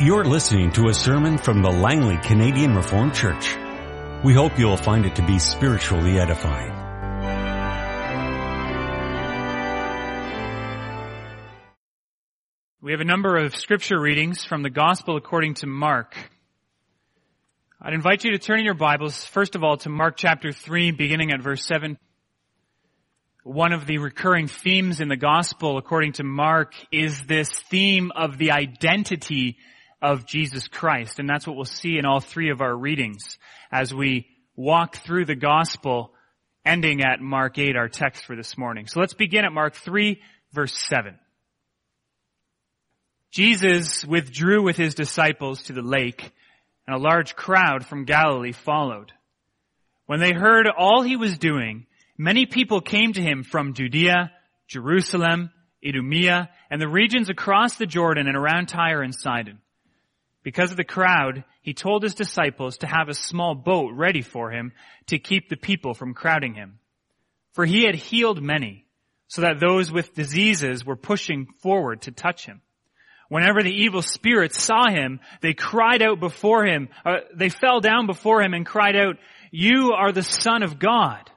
You're listening to a sermon from the Langley Canadian Reformed Church. We hope you'll find it to be spiritually edifying. We have a number of scripture readings from the Gospel according to Mark. I'd invite you to turn in your Bibles, first of all, to Mark chapter 3, beginning at verse 7. One of the recurring themes in the Gospel according to Mark is this theme of the identity of Jesus Christ. And that's what we'll see in all three of our readings as we walk through the gospel ending at Mark 8, our text for this morning. So let's begin at Mark 3, verse 7. Jesus withdrew with his disciples to the lake, and a large crowd from Galilee followed. When they heard all he was doing, many people came to him from Judea, Jerusalem, Idumea, and the regions across the Jordan and around Tyre and Sidon. Because of the crowd, he told his disciples to have a small boat ready for him to keep the people from crowding him. For he had healed many, so that those with diseases were pushing forward to touch him. Whenever the evil spirits saw him, they cried out before him, uh, they fell down before him and cried out, you are the son of God.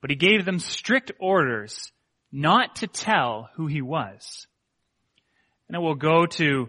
But he gave them strict orders not to tell who he was. And it will go to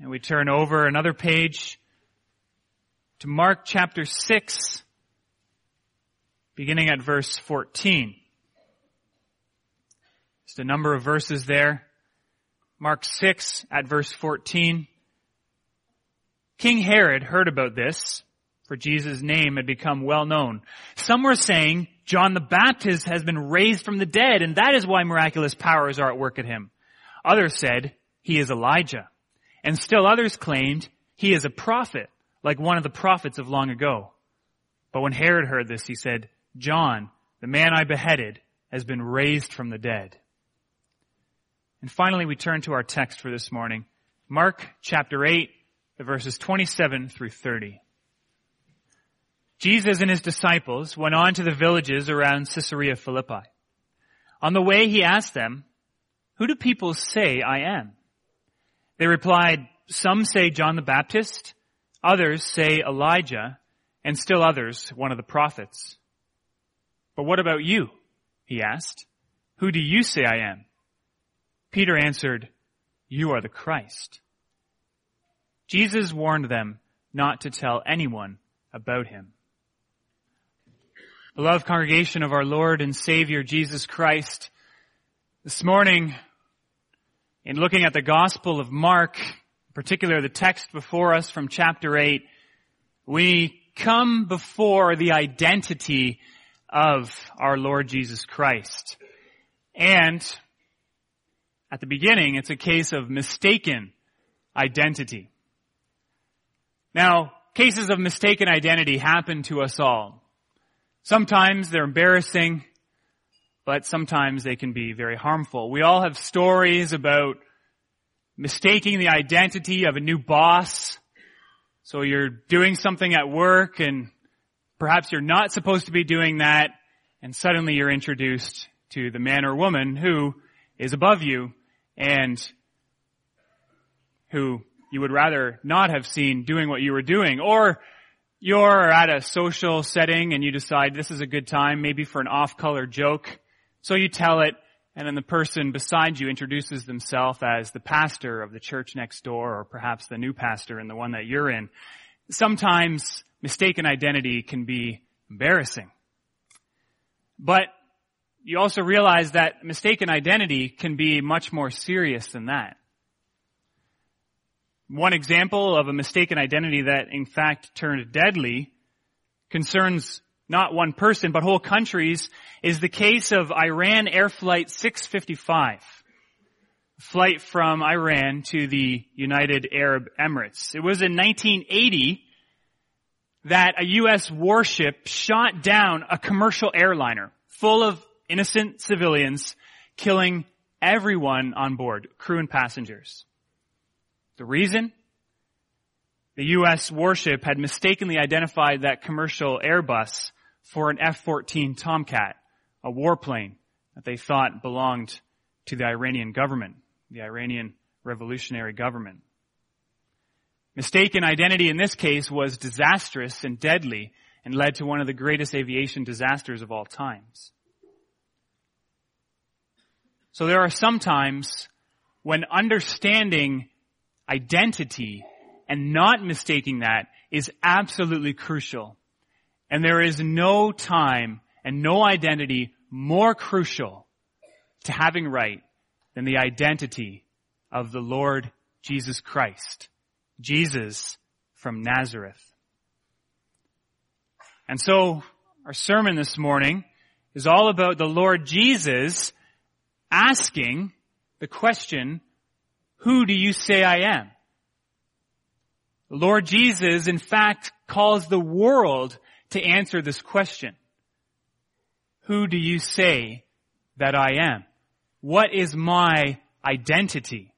And we turn over another page to Mark chapter 6, beginning at verse 14. Just a number of verses there. Mark 6 at verse 14. King Herod heard about this, for Jesus' name had become well known. Some were saying, John the Baptist has been raised from the dead, and that is why miraculous powers are at work at him. Others said, he is Elijah. And still others claimed he is a prophet, like one of the prophets of long ago. But when Herod heard this, he said, John, the man I beheaded, has been raised from the dead. And finally, we turn to our text for this morning. Mark chapter 8, the verses 27 through 30. Jesus and his disciples went on to the villages around Caesarea Philippi. On the way, he asked them, Who do people say I am? They replied, some say John the Baptist, others say Elijah, and still others one of the prophets. But what about you? He asked. Who do you say I am? Peter answered, you are the Christ. Jesus warned them not to tell anyone about him. Beloved congregation of our Lord and Savior Jesus Christ, this morning in looking at the Gospel of Mark, in particular the text before us from chapter 8, we come before the identity of our Lord Jesus Christ. And at the beginning, it's a case of mistaken identity. Now, cases of mistaken identity happen to us all. Sometimes they're embarrassing but sometimes they can be very harmful. We all have stories about mistaking the identity of a new boss. So you're doing something at work and perhaps you're not supposed to be doing that and suddenly you're introduced to the man or woman who is above you and who you would rather not have seen doing what you were doing. Or you're at a social setting and you decide this is a good time maybe for an off-color joke so you tell it, and then the person beside you introduces themselves as the pastor of the church next door, or perhaps the new pastor in the one that you're in. sometimes mistaken identity can be embarrassing. But you also realize that mistaken identity can be much more serious than that. One example of a mistaken identity that in fact turned deadly concerns not one person but whole countries is the case of Iran Air Flight 655. Flight from Iran to the United Arab Emirates. It was in 1980 that a U.S. warship shot down a commercial airliner full of innocent civilians, killing everyone on board, crew and passengers. The reason? The U.S. warship had mistakenly identified that commercial Airbus for an F-14 Tomcat, a warplane that they thought belonged to the Iranian government, the Iranian revolutionary government. Mistaken identity in this case was disastrous and deadly and led to one of the greatest aviation disasters of all times. So there are some times when understanding identity and not mistaking that is absolutely crucial. And there is no time and no identity more crucial to having right than the identity of the Lord Jesus Christ. Jesus from Nazareth. And so our sermon this morning is all about the Lord Jesus asking the question, who do you say I am? Lord Jesus, in fact, calls the world to answer this question. Who do you say that I am? What is my identity?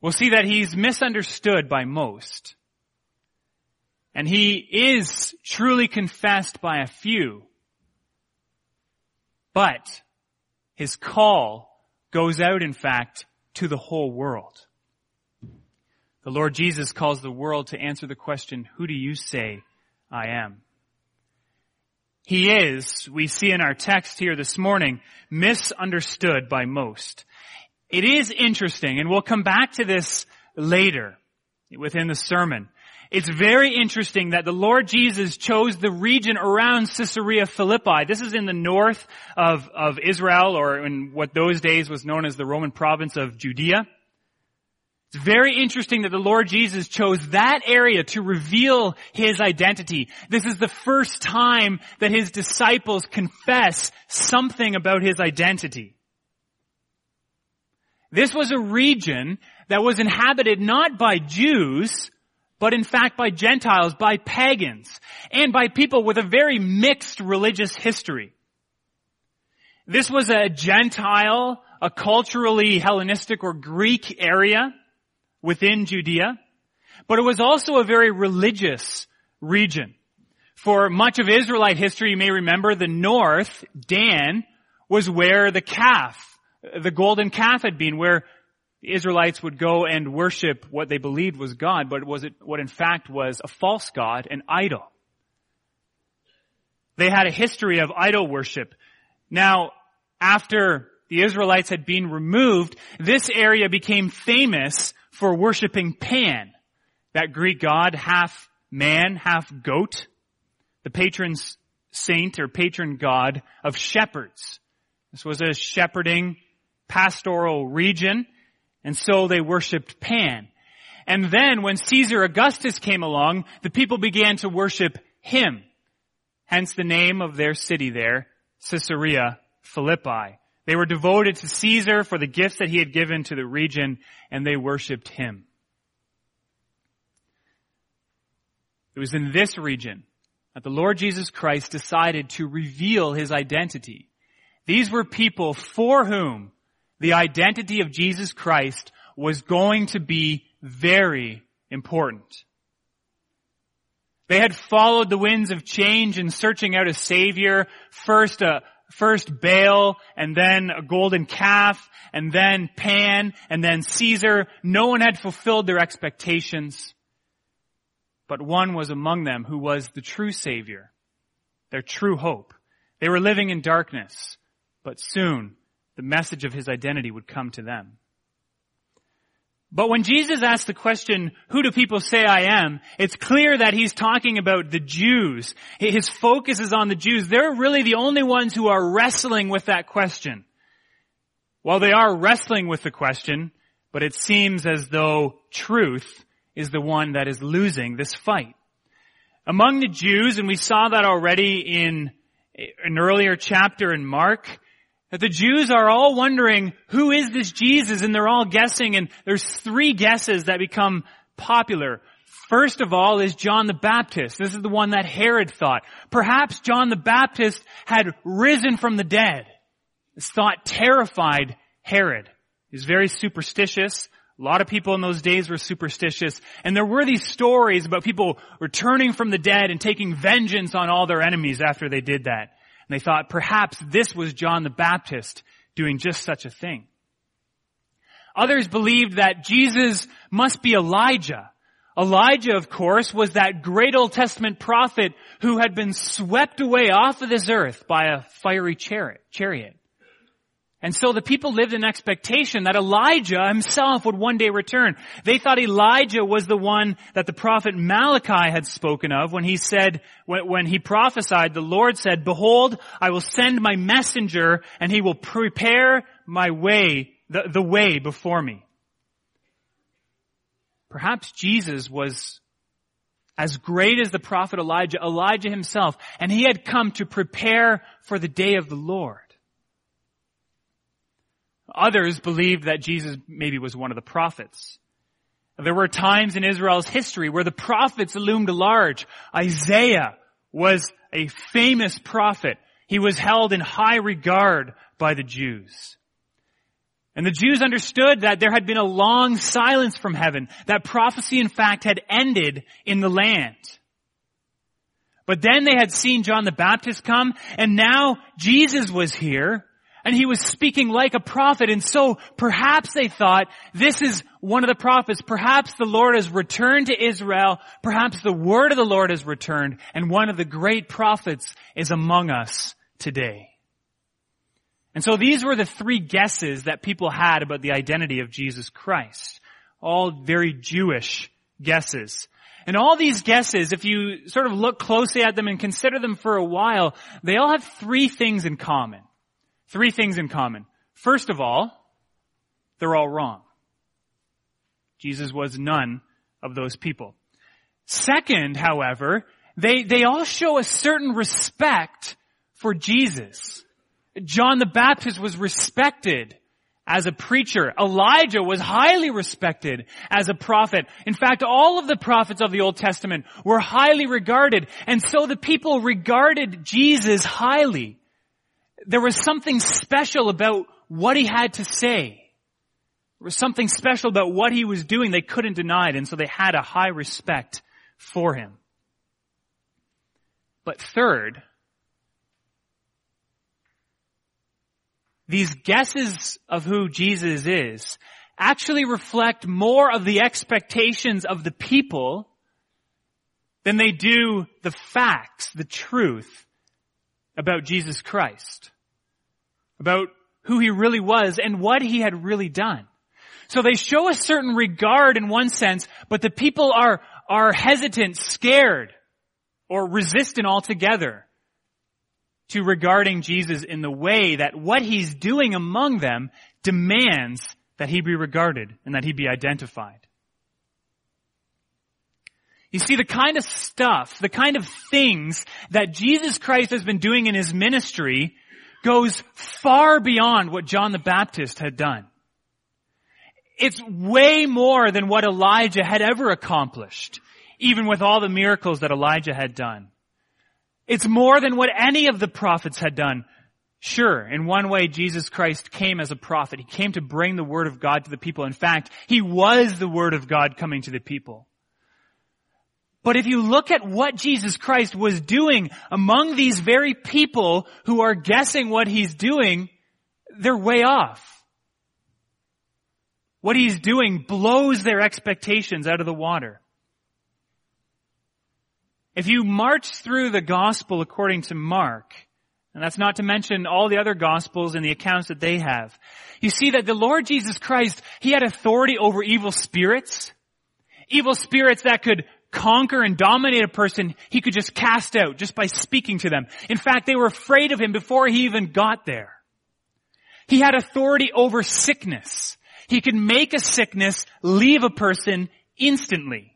We'll see that he's misunderstood by most. And he is truly confessed by a few. But his call goes out, in fact, to the whole world. The Lord Jesus calls the world to answer the question, who do you say I am? He is, we see in our text here this morning, misunderstood by most. It is interesting, and we'll come back to this later within the sermon. It's very interesting that the Lord Jesus chose the region around Caesarea Philippi. This is in the north of, of Israel, or in what those days was known as the Roman province of Judea. It's very interesting that the Lord Jesus chose that area to reveal His identity. This is the first time that His disciples confess something about His identity. This was a region that was inhabited not by Jews, but in fact by Gentiles, by pagans, and by people with a very mixed religious history. This was a Gentile, a culturally Hellenistic or Greek area within Judea, but it was also a very religious region. For much of Israelite history, you may remember the north, Dan, was where the calf, the golden calf had been, where the Israelites would go and worship what they believed was God, but was it what in fact was a false God, an idol. They had a history of idol worship. Now, after the Israelites had been removed, this area became famous for worshiping Pan, that Greek god, half man, half goat, the patron saint or patron god of shepherds. This was a shepherding pastoral region and so they worshiped Pan. And then when Caesar Augustus came along, the people began to worship him. Hence the name of their city there, Caesarea Philippi. They were devoted to Caesar for the gifts that he had given to the region, and they worshiped him. It was in this region that the Lord Jesus Christ decided to reveal his identity. These were people for whom the identity of Jesus Christ was going to be very important. They had followed the winds of change in searching out a savior, first a, first Baal, and then a golden calf, and then Pan, and then Caesar. No one had fulfilled their expectations. But one was among them who was the true savior, their true hope. They were living in darkness, but soon the message of his identity would come to them. But when Jesus asks the question, who do people say I am? It's clear that he's talking about the Jews. His focus is on the Jews. They're really the only ones who are wrestling with that question. Well, they are wrestling with the question, but it seems as though truth is the one that is losing this fight. Among the Jews, and we saw that already in an earlier chapter in Mark, that the Jews are all wondering, who is this Jesus? And they're all guessing, and there's three guesses that become popular. First of all is John the Baptist. This is the one that Herod thought. Perhaps John the Baptist had risen from the dead. This thought terrified Herod. He was very superstitious. A lot of people in those days were superstitious. And there were these stories about people returning from the dead and taking vengeance on all their enemies after they did that. And they thought perhaps this was John the Baptist doing just such a thing. Others believed that Jesus must be Elijah. Elijah, of course, was that great Old Testament prophet who had been swept away off of this earth by a fiery chariot. And so the people lived in expectation that Elijah himself would one day return. They thought Elijah was the one that the prophet Malachi had spoken of when he said, when he prophesied, the Lord said, behold, I will send my messenger and he will prepare my way, the, the way before me. Perhaps Jesus was as great as the prophet Elijah, Elijah himself, and he had come to prepare for the day of the Lord. Others believed that Jesus maybe was one of the prophets. There were times in Israel's history where the prophets loomed large. Isaiah was a famous prophet. He was held in high regard by the Jews. And the Jews understood that there had been a long silence from heaven, that prophecy in fact had ended in the land. But then they had seen John the Baptist come, and now Jesus was here, and he was speaking like a prophet. And so perhaps they thought, this is one of the prophets. Perhaps the Lord has returned to Israel. Perhaps the word of the Lord has returned. And one of the great prophets is among us today. And so these were the three guesses that people had about the identity of Jesus Christ. All very Jewish guesses. And all these guesses, if you sort of look closely at them and consider them for a while, they all have three things in common. Three things in common. First of all, they're all wrong. Jesus was none of those people. Second, however, they, they all show a certain respect for Jesus. John the Baptist was respected as a preacher. Elijah was highly respected as a prophet. In fact, all of the prophets of the Old Testament were highly regarded. And so the people regarded Jesus highly there was something special about what he had to say. There was something special about what he was doing they couldn't deny it, and so they had a high respect for him. But third, these guesses of who Jesus is actually reflect more of the expectations of the people than they do the facts, the truth about Jesus Christ about who he really was and what he had really done. So they show a certain regard in one sense, but the people are, are hesitant, scared, or resistant altogether to regarding Jesus in the way that what he's doing among them demands that he be regarded and that he be identified. You see, the kind of stuff, the kind of things that Jesus Christ has been doing in his ministry goes far beyond what John the Baptist had done. It's way more than what Elijah had ever accomplished, even with all the miracles that Elijah had done. It's more than what any of the prophets had done. Sure, in one way, Jesus Christ came as a prophet. He came to bring the Word of God to the people. In fact, He was the Word of God coming to the people. But if you look at what Jesus Christ was doing among these very people who are guessing what he's doing, they're way off. What he's doing blows their expectations out of the water. If you march through the gospel according to Mark, And that's not to mention all the other gospels and the accounts that they have. You see that the Lord Jesus Christ, He had authority over evil spirits. Evil spirits that could conquer and dominate a person, He could just cast out just by speaking to them. In fact, they were afraid of Him before He even got there. He had authority over sickness. He could make a sickness leave a person instantly.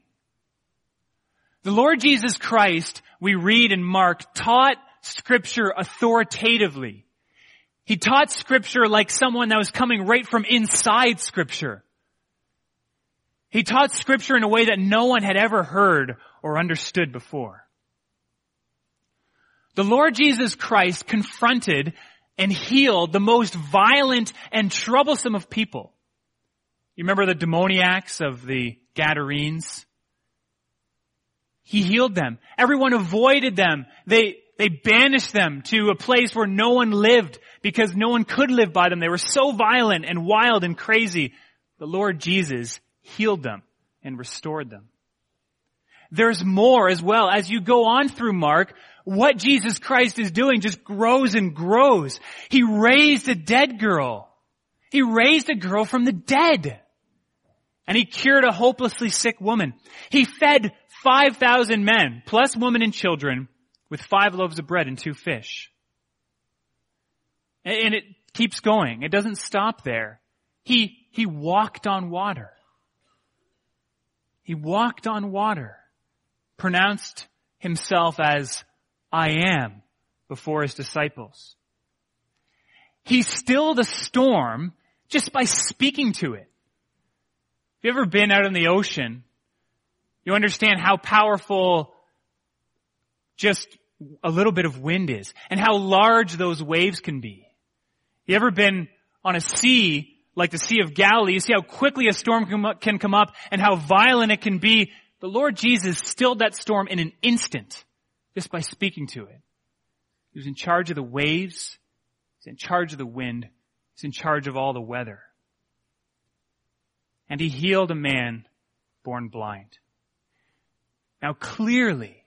The Lord Jesus Christ, we read in Mark, taught scripture authoritatively. He taught scripture like someone that was coming right from inside scripture. He taught scripture in a way that no one had ever heard or understood before. The Lord Jesus Christ confronted and healed the most violent and troublesome of people. You remember the demoniacs of the Gadarenes? He healed them. Everyone avoided them. They, they banished them to a place where no one lived because no one could live by them. They were so violent and wild and crazy. The Lord Jesus healed them and restored them. There's more as well. As you go on through Mark, what Jesus Christ is doing just grows and grows. He raised a dead girl. He raised a girl from the dead. And he cured a hopelessly sick woman. He fed 5,000 men, plus women and children, with five loaves of bread and two fish. And it keeps going. It doesn't stop there. He, he walked on water. He walked on water, pronounced himself as I am before his disciples. He stilled a storm just by speaking to it. Have you ever been out in the ocean you understand how powerful just a little bit of wind is and how large those waves can be. You ever been on a sea like the Sea of Galilee? You see how quickly a storm can come up and how violent it can be. The Lord Jesus stilled that storm in an instant just by speaking to it. He was in charge of the waves. He's in charge of the wind. He's in charge of all the weather. And he healed a man born blind. Now clearly,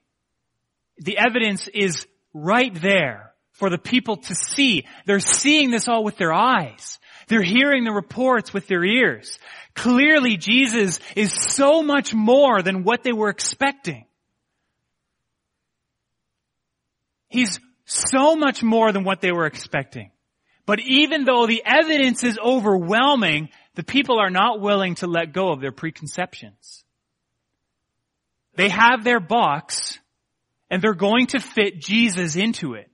the evidence is right there for the people to see. They're seeing this all with their eyes. They're hearing the reports with their ears. Clearly Jesus is so much more than what they were expecting. He's so much more than what they were expecting. But even though the evidence is overwhelming, the people are not willing to let go of their preconceptions. They have their box and they're going to fit Jesus into it.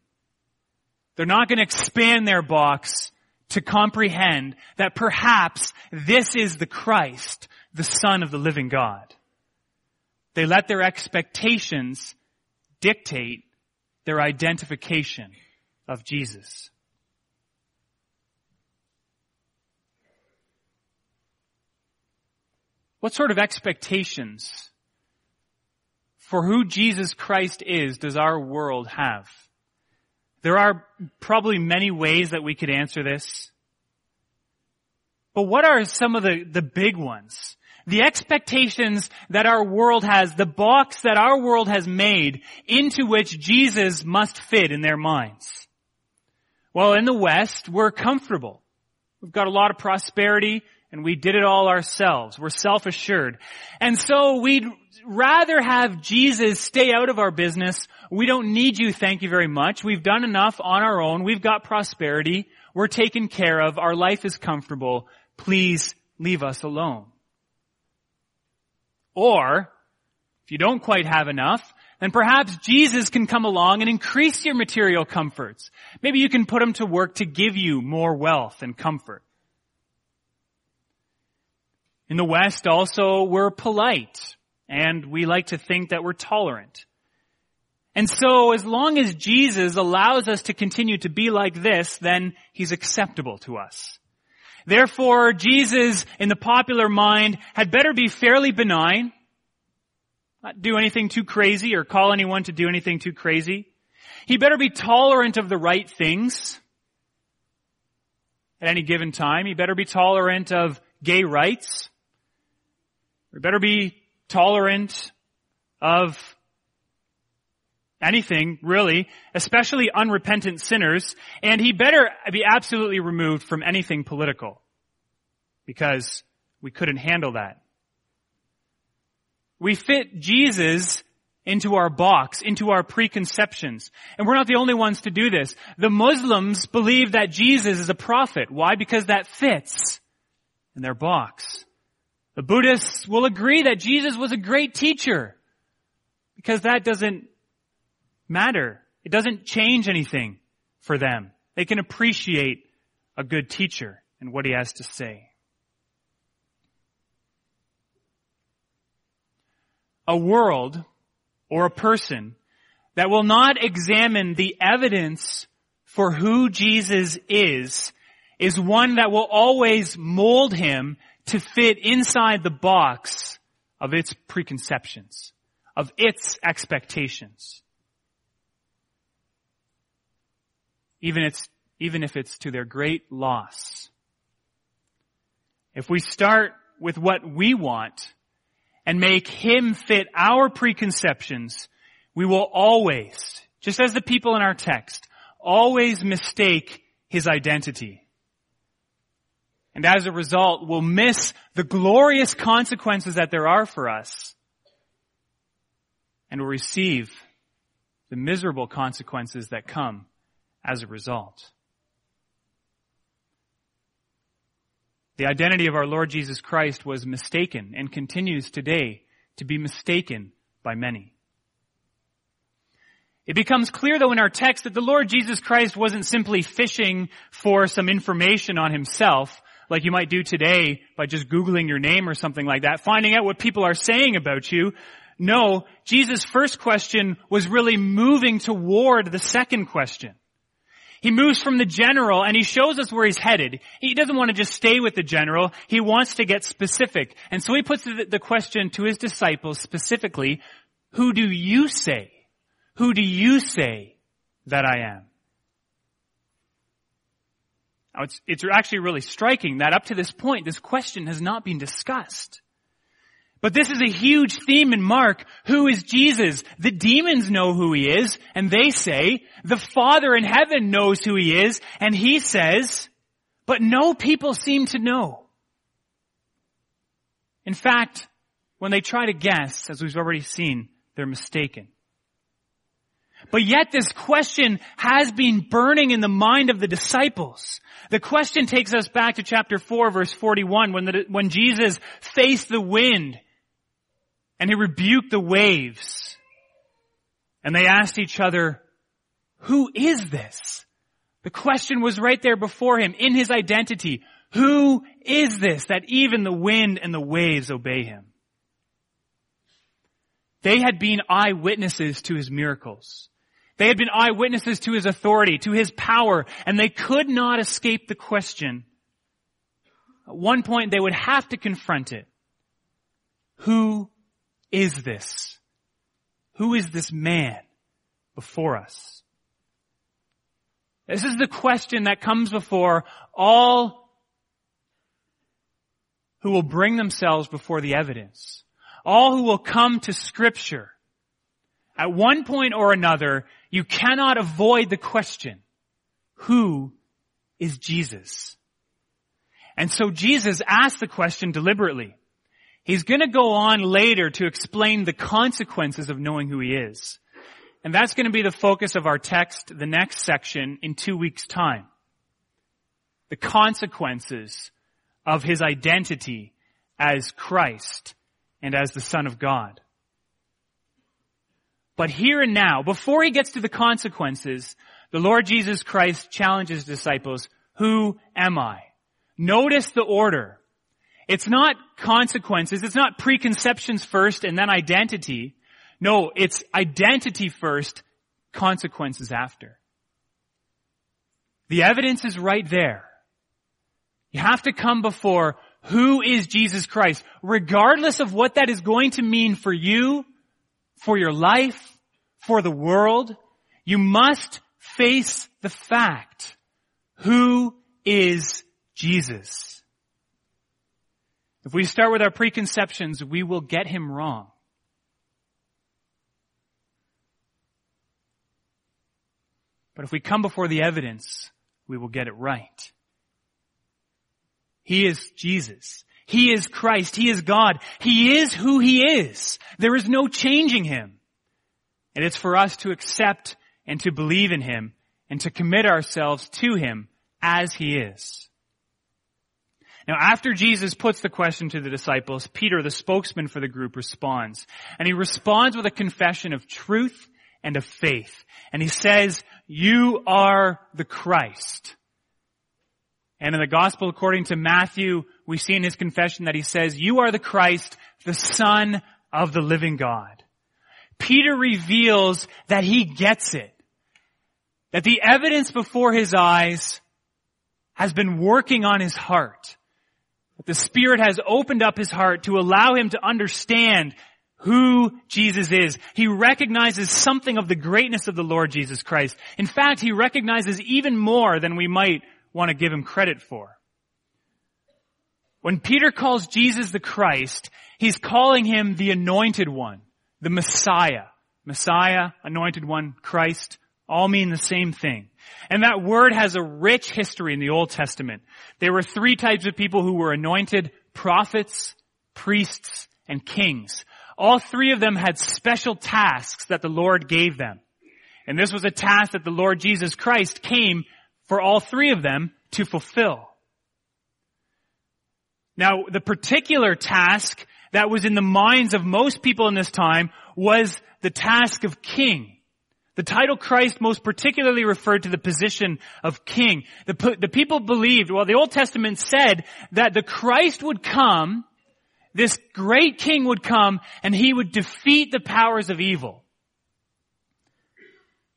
They're not going to expand their box to comprehend that perhaps this is the Christ, the Son of the living God. They let their expectations dictate their identification of Jesus. What sort of expectations for who Jesus Christ is does our world have? There are probably many ways that we could answer this. But what are some of the, the big ones? The expectations that our world has, the box that our world has made into which Jesus must fit in their minds. Well, in the West, we're comfortable. We've got a lot of prosperity and we did it all ourselves. We're self-assured. And so we'd rather have Jesus stay out of our business. We don't need you, thank you very much. We've done enough on our own. We've got prosperity. We're taken care of. Our life is comfortable. Please leave us alone. Or, if you don't quite have enough, then perhaps Jesus can come along and increase your material comforts. Maybe you can put him to work to give you more wealth and comfort. In the West also, we're polite and we like to think that we're tolerant. And so as long as Jesus allows us to continue to be like this, then he's acceptable to us. Therefore, Jesus, in the popular mind, had better be fairly benign, not do anything too crazy or call anyone to do anything too crazy. He better be tolerant of the right things at any given time. He better be tolerant of gay rights. We better be tolerant of anything, really, especially unrepentant sinners, and he better be absolutely removed from anything political. Because we couldn't handle that. We fit Jesus into our box, into our preconceptions. And we're not the only ones to do this. The Muslims believe that Jesus is a prophet. Why? Because that fits in their box. The Buddhists will agree that Jesus was a great teacher because that doesn't matter. It doesn't change anything for them. They can appreciate a good teacher and what he has to say. A world or a person that will not examine the evidence for who Jesus is is one that will always mold him to fit inside the box of its preconceptions, of its expectations. Even, it's, even if it's to their great loss. If we start with what we want and make him fit our preconceptions, we will always, just as the people in our text, always mistake his identity. And as a result, we'll miss the glorious consequences that there are for us and will receive the miserable consequences that come as a result. The identity of our Lord Jesus Christ was mistaken and continues today to be mistaken by many. It becomes clear though in our text that the Lord Jesus Christ wasn't simply fishing for some information on himself, like you might do today by just Googling your name or something like that, finding out what people are saying about you. No, Jesus' first question was really moving toward the second question. He moves from the general and he shows us where he's headed. He doesn't want to just stay with the general. He wants to get specific. And so he puts the question to his disciples specifically, who do you say? Who do you say that I am? Now it's, it's actually really striking that up to this point, this question has not been discussed. But this is a huge theme in Mark. Who is Jesus? The demons know who he is, and they say, the Father in heaven knows who he is, and he says, but no people seem to know. In fact, when they try to guess, as we've already seen, they're mistaken. But yet this question has been burning in the mind of the disciples. The question takes us back to chapter 4 verse 41 when, the, when Jesus faced the wind and he rebuked the waves. And they asked each other, who is this? The question was right there before him in his identity. Who is this that even the wind and the waves obey him? They had been eyewitnesses to his miracles. They had been eyewitnesses to his authority, to his power, and they could not escape the question. At one point they would have to confront it. Who is this? Who is this man before us? This is the question that comes before all who will bring themselves before the evidence. All who will come to scripture. At one point or another, you cannot avoid the question, who is Jesus? And so Jesus asked the question deliberately. He's gonna go on later to explain the consequences of knowing who he is. And that's gonna be the focus of our text, the next section, in two weeks time. The consequences of his identity as Christ and as the Son of God. But here and now, before he gets to the consequences, the Lord Jesus Christ challenges disciples, who am I? Notice the order. It's not consequences, it's not preconceptions first and then identity. No, it's identity first, consequences after. The evidence is right there. You have to come before who is Jesus Christ, regardless of what that is going to mean for you for your life, for the world, you must face the fact. Who is Jesus? If we start with our preconceptions, we will get him wrong. But if we come before the evidence, we will get it right. He is Jesus. He is Christ. He is God. He is who He is. There is no changing Him. And it's for us to accept and to believe in Him and to commit ourselves to Him as He is. Now after Jesus puts the question to the disciples, Peter, the spokesman for the group, responds. And he responds with a confession of truth and of faith. And he says, you are the Christ. And in the gospel according to Matthew, we see in his confession that he says, you are the Christ, the son of the living God. Peter reveals that he gets it. That the evidence before his eyes has been working on his heart. That the Spirit has opened up his heart to allow him to understand who Jesus is. He recognizes something of the greatness of the Lord Jesus Christ. In fact, he recognizes even more than we might want to give him credit for. When Peter calls Jesus the Christ, he's calling him the anointed one, the Messiah. Messiah, anointed one, Christ, all mean the same thing. And that word has a rich history in the Old Testament. There were three types of people who were anointed, prophets, priests, and kings. All three of them had special tasks that the Lord gave them. And this was a task that the Lord Jesus Christ came for all three of them to fulfill. Now, the particular task that was in the minds of most people in this time was the task of king. The title Christ most particularly referred to the position of king. The, the people believed, well, the Old Testament said that the Christ would come, this great king would come, and he would defeat the powers of evil.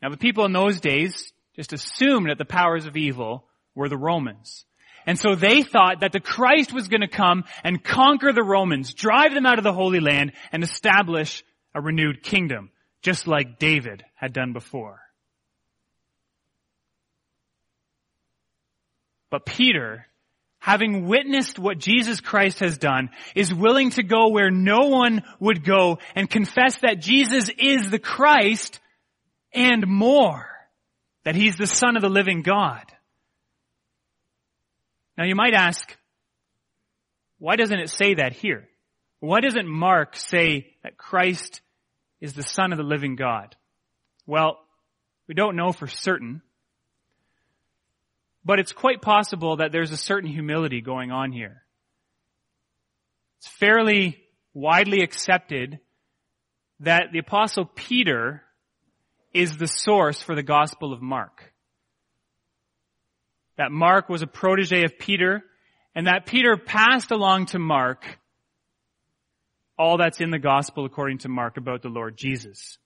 Now the people in those days just assumed that the powers of evil were the Romans. And so they thought that the Christ was going to come and conquer the Romans, drive them out of the Holy Land, and establish a renewed kingdom, just like David had done before. But Peter, having witnessed what Jesus Christ has done, is willing to go where no one would go and confess that Jesus is the Christ and more, that he's the Son of the living God. Now you might ask, why doesn't it say that here? Why doesn't Mark say that Christ is the Son of the living God? Well, we don't know for certain, but it's quite possible that there's a certain humility going on here. It's fairly widely accepted that the apostle Peter is the source for the gospel of Mark that Mark was a protege of Peter, and that Peter passed along to Mark all that's in the gospel according to Mark about the Lord Jesus.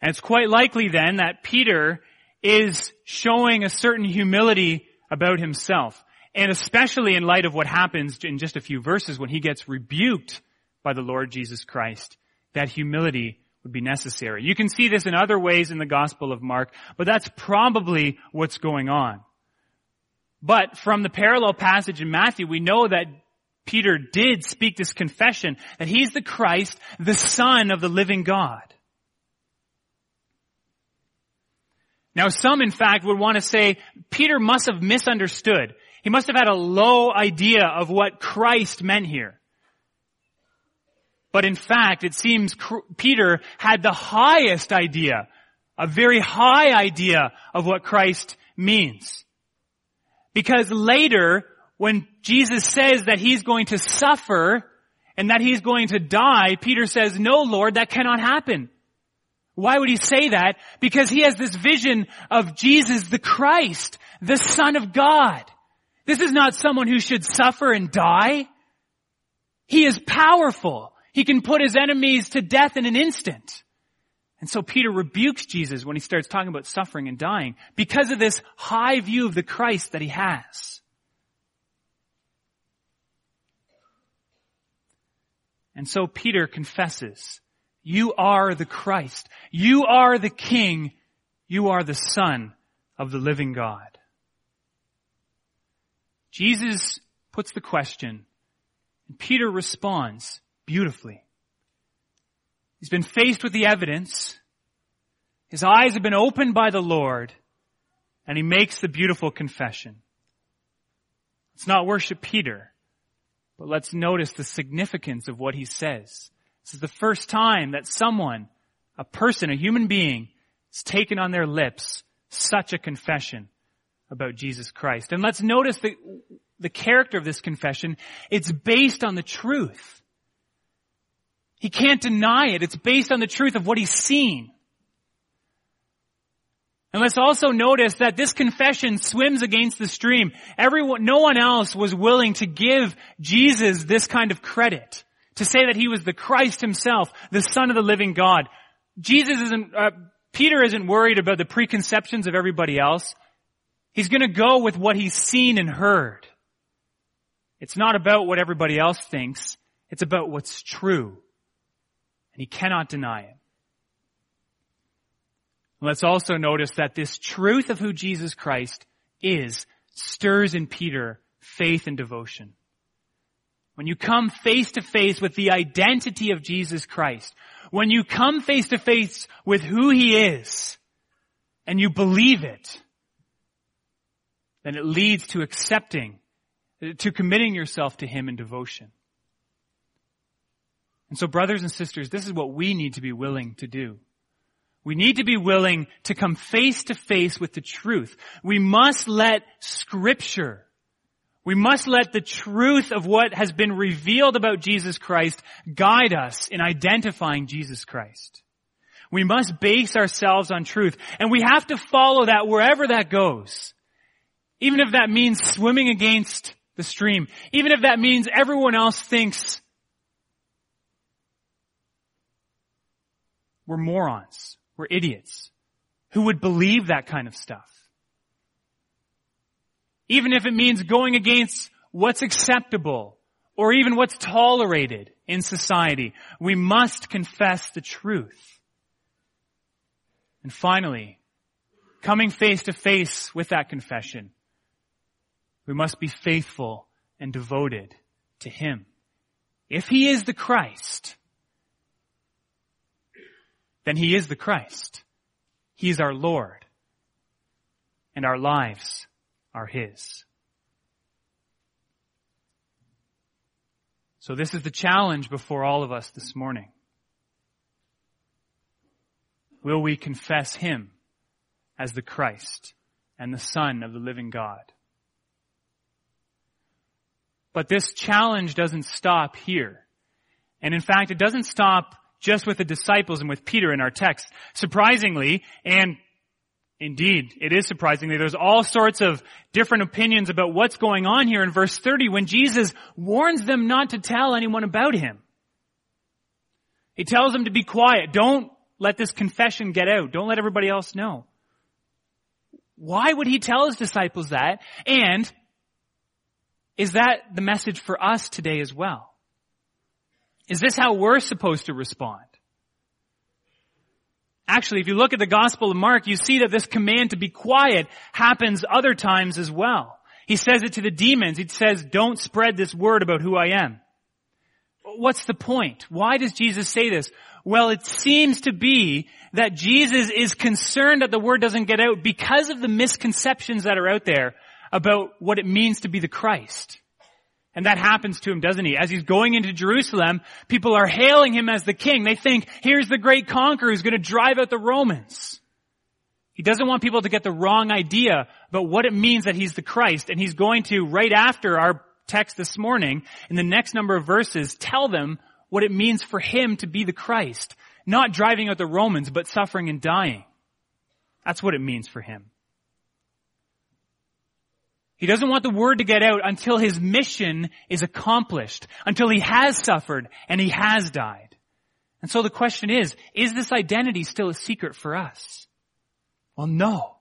And it's quite likely then that Peter is showing a certain humility about himself. And especially in light of what happens in just a few verses when he gets rebuked by the Lord Jesus Christ, that humility would be necessary. You can see this in other ways in the Gospel of Mark, but that's probably what's going on. But from the parallel passage in Matthew, we know that Peter did speak this confession that he's the Christ, the Son of the living God. Now some in fact would want to say Peter must have misunderstood. He must have had a low idea of what Christ meant here. But in fact, it seems Peter had the highest idea, a very high idea of what Christ means. Because later, when Jesus says that he's going to suffer and that he's going to die, Peter says, no Lord, that cannot happen. Why would he say that? Because he has this vision of Jesus the Christ, the Son of God. This is not someone who should suffer and die. He is powerful. He can put his enemies to death in an instant. And so Peter rebukes Jesus when he starts talking about suffering and dying because of this high view of the Christ that he has. And so Peter confesses, you are the Christ. You are the King. You are the Son of the living God. Jesus puts the question and Peter responds, beautifully. He's been faced with the evidence. His eyes have been opened by the Lord and he makes the beautiful confession. Let's not worship Peter, but let's notice the significance of what he says. This is the first time that someone, a person, a human being, has taken on their lips such a confession about Jesus Christ. And let's notice the, the character of this confession. It's based on the truth. He can't deny it. It's based on the truth of what he's seen. And let's also notice that this confession swims against the stream. Everyone, no one else was willing to give Jesus this kind of credit. To say that he was the Christ himself, the son of the living God. Jesus isn't, uh, Peter isn't worried about the preconceptions of everybody else. He's gonna go with what he's seen and heard. It's not about what everybody else thinks. It's about what's true. And he cannot deny it. Let's also notice that this truth of who Jesus Christ is stirs in Peter faith and devotion. When you come face to face with the identity of Jesus Christ, when you come face to face with who he is, and you believe it, then it leads to accepting, to committing yourself to him in devotion. And so brothers and sisters, this is what we need to be willing to do. We need to be willing to come face to face with the truth. We must let scripture, we must let the truth of what has been revealed about Jesus Christ guide us in identifying Jesus Christ. We must base ourselves on truth and we have to follow that wherever that goes. Even if that means swimming against the stream. Even if that means everyone else thinks we're morons. We're idiots. Who would believe that kind of stuff? Even if it means going against what's acceptable or even what's tolerated in society, we must confess the truth. And finally, coming face to face with that confession, we must be faithful and devoted to Him. If He is the Christ, then He is the Christ. He is our Lord. And our lives are His. So this is the challenge before all of us this morning. Will we confess Him as the Christ and the Son of the living God? But this challenge doesn't stop here. And in fact, it doesn't stop just with the disciples and with Peter in our text. Surprisingly, and Indeed, it is surprisingly, there's all sorts of different opinions about what's going on here in verse 30 when Jesus warns them not to tell anyone about him. He tells them to be quiet. Don't let this confession get out. Don't let everybody else know. Why would he tell his disciples that? And is that the message for us today as well? Is this how we're supposed to respond? Actually, if you look at the Gospel of Mark, you see that this command to be quiet happens other times as well. He says it to the demons. He says, don't spread this word about who I am. What's the point? Why does Jesus say this? Well, it seems to be that Jesus is concerned that the word doesn't get out because of the misconceptions that are out there about what it means to be the Christ. And that happens to him, doesn't he? As he's going into Jerusalem, people are hailing him as the king. They think, here's the great conqueror who's going to drive out the Romans. He doesn't want people to get the wrong idea about what it means that he's the Christ. And he's going to, right after our text this morning, in the next number of verses, tell them what it means for him to be the Christ. Not driving out the Romans, but suffering and dying. That's what it means for him. He doesn't want the word to get out until his mission is accomplished, until he has suffered and he has died. And so the question is, is this identity still a secret for us? Well, no.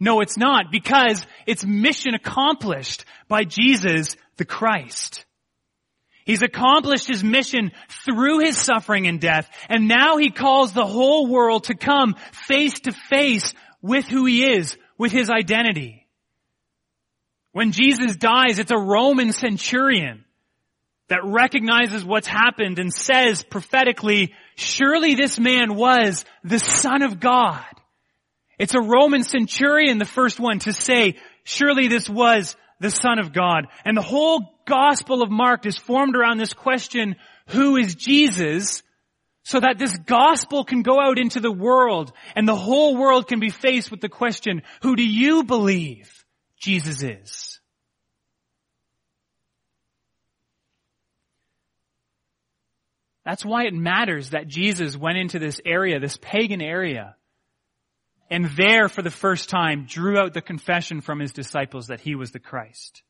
No, it's not because it's mission accomplished by Jesus the Christ. He's accomplished his mission through his suffering and death, and now he calls the whole world to come face to face with who he is, with his identity. When Jesus dies, it's a Roman centurion that recognizes what's happened and says prophetically, surely this man was the son of God. It's a Roman centurion, the first one to say, surely this was the Son of God. And the whole Gospel of Mark is formed around this question, who is Jesus? So that this gospel can go out into the world and the whole world can be faced with the question, who do you believe Jesus is? That's why it matters that Jesus went into this area, this pagan area, and there for the first time drew out the confession from his disciples that he was the Christ.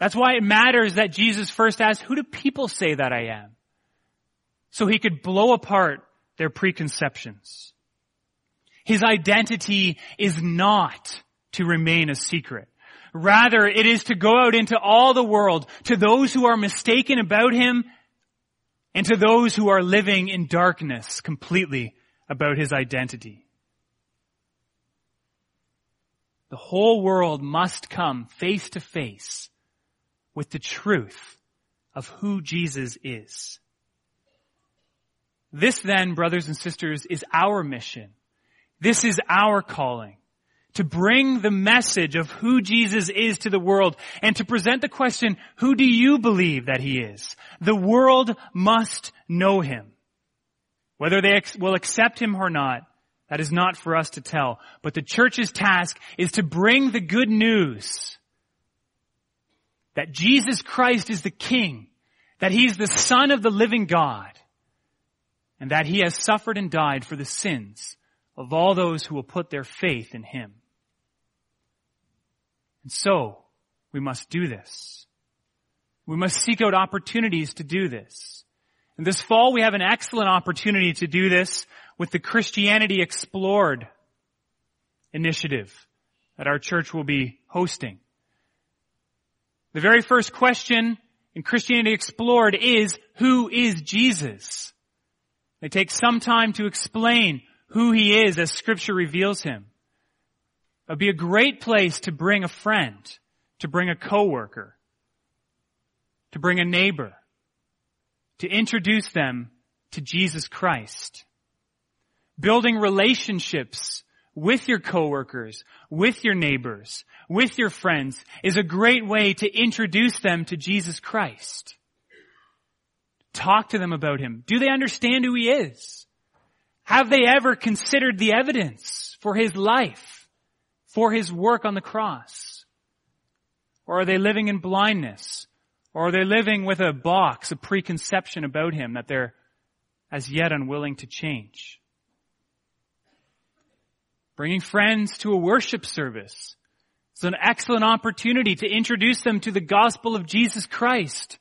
That's why it matters that Jesus first asked, who do people say that I am? So he could blow apart their preconceptions. His identity is not to remain a secret. Rather, it is to go out into all the world to those who are mistaken about him and to those who are living in darkness completely about his identity. The whole world must come face to face with the truth of who Jesus is. This then, brothers and sisters, is our mission. This is our calling to bring the message of who Jesus is to the world and to present the question, who do you believe that he is? The world must know him. Whether they will accept him or not, that is not for us to tell. But the church's task is to bring the good news that Jesus Christ is the King, that He's the Son of the living God, and that He has suffered and died for the sins of all those who will put their faith in Him. And so, we must do this. We must seek out opportunities to do this. And this fall we have an excellent opportunity to do this with the Christianity Explored initiative that our church will be hosting. The very first question in Christianity Explored is, who is Jesus? They take some time to explain who he is as scripture reveals him. It would be a great place to bring a friend, to bring a coworker, to bring a neighbor, to introduce them to Jesus Christ. Building relationships with your coworkers, with your neighbors, with your friends is a great way to introduce them to Jesus Christ. Talk to them about Him. Do they understand who He is? Have they ever considered the evidence for His life? For his work on the cross? Or are they living in blindness? Or are they living with a box, a preconception about him that they're as yet unwilling to change? Bringing friends to a worship service is an excellent opportunity to introduce them to the gospel of Jesus Christ.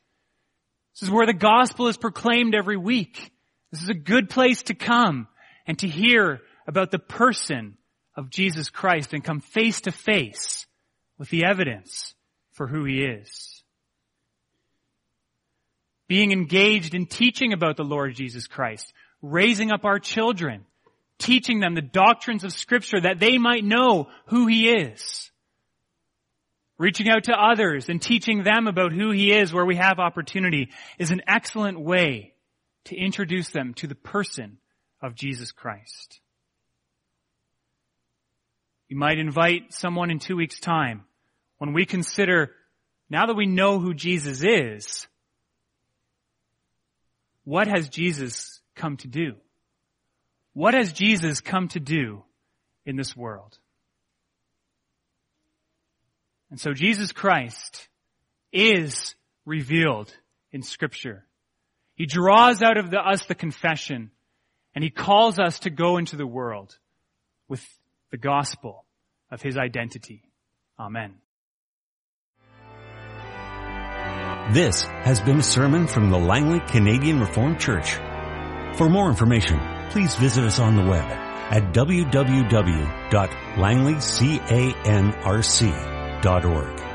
This is where the gospel is proclaimed every week. This is a good place to come and to hear about the person of Jesus Christ and come face to face with the evidence for who he is. Being engaged in teaching about the Lord Jesus Christ, raising up our children, teaching them the doctrines of scripture that they might know who he is. Reaching out to others and teaching them about who he is where we have opportunity is an excellent way to introduce them to the person of Jesus Christ. You might invite someone in two weeks time when we consider, now that we know who Jesus is, what has Jesus come to do? What has Jesus come to do in this world? And so Jesus Christ is revealed in scripture. He draws out of the, us the confession and he calls us to go into the world with the gospel of his identity. Amen. This has been a sermon from the Langley Canadian Reformed Church. For more information, please visit us on the web at www.langleycanrc.org.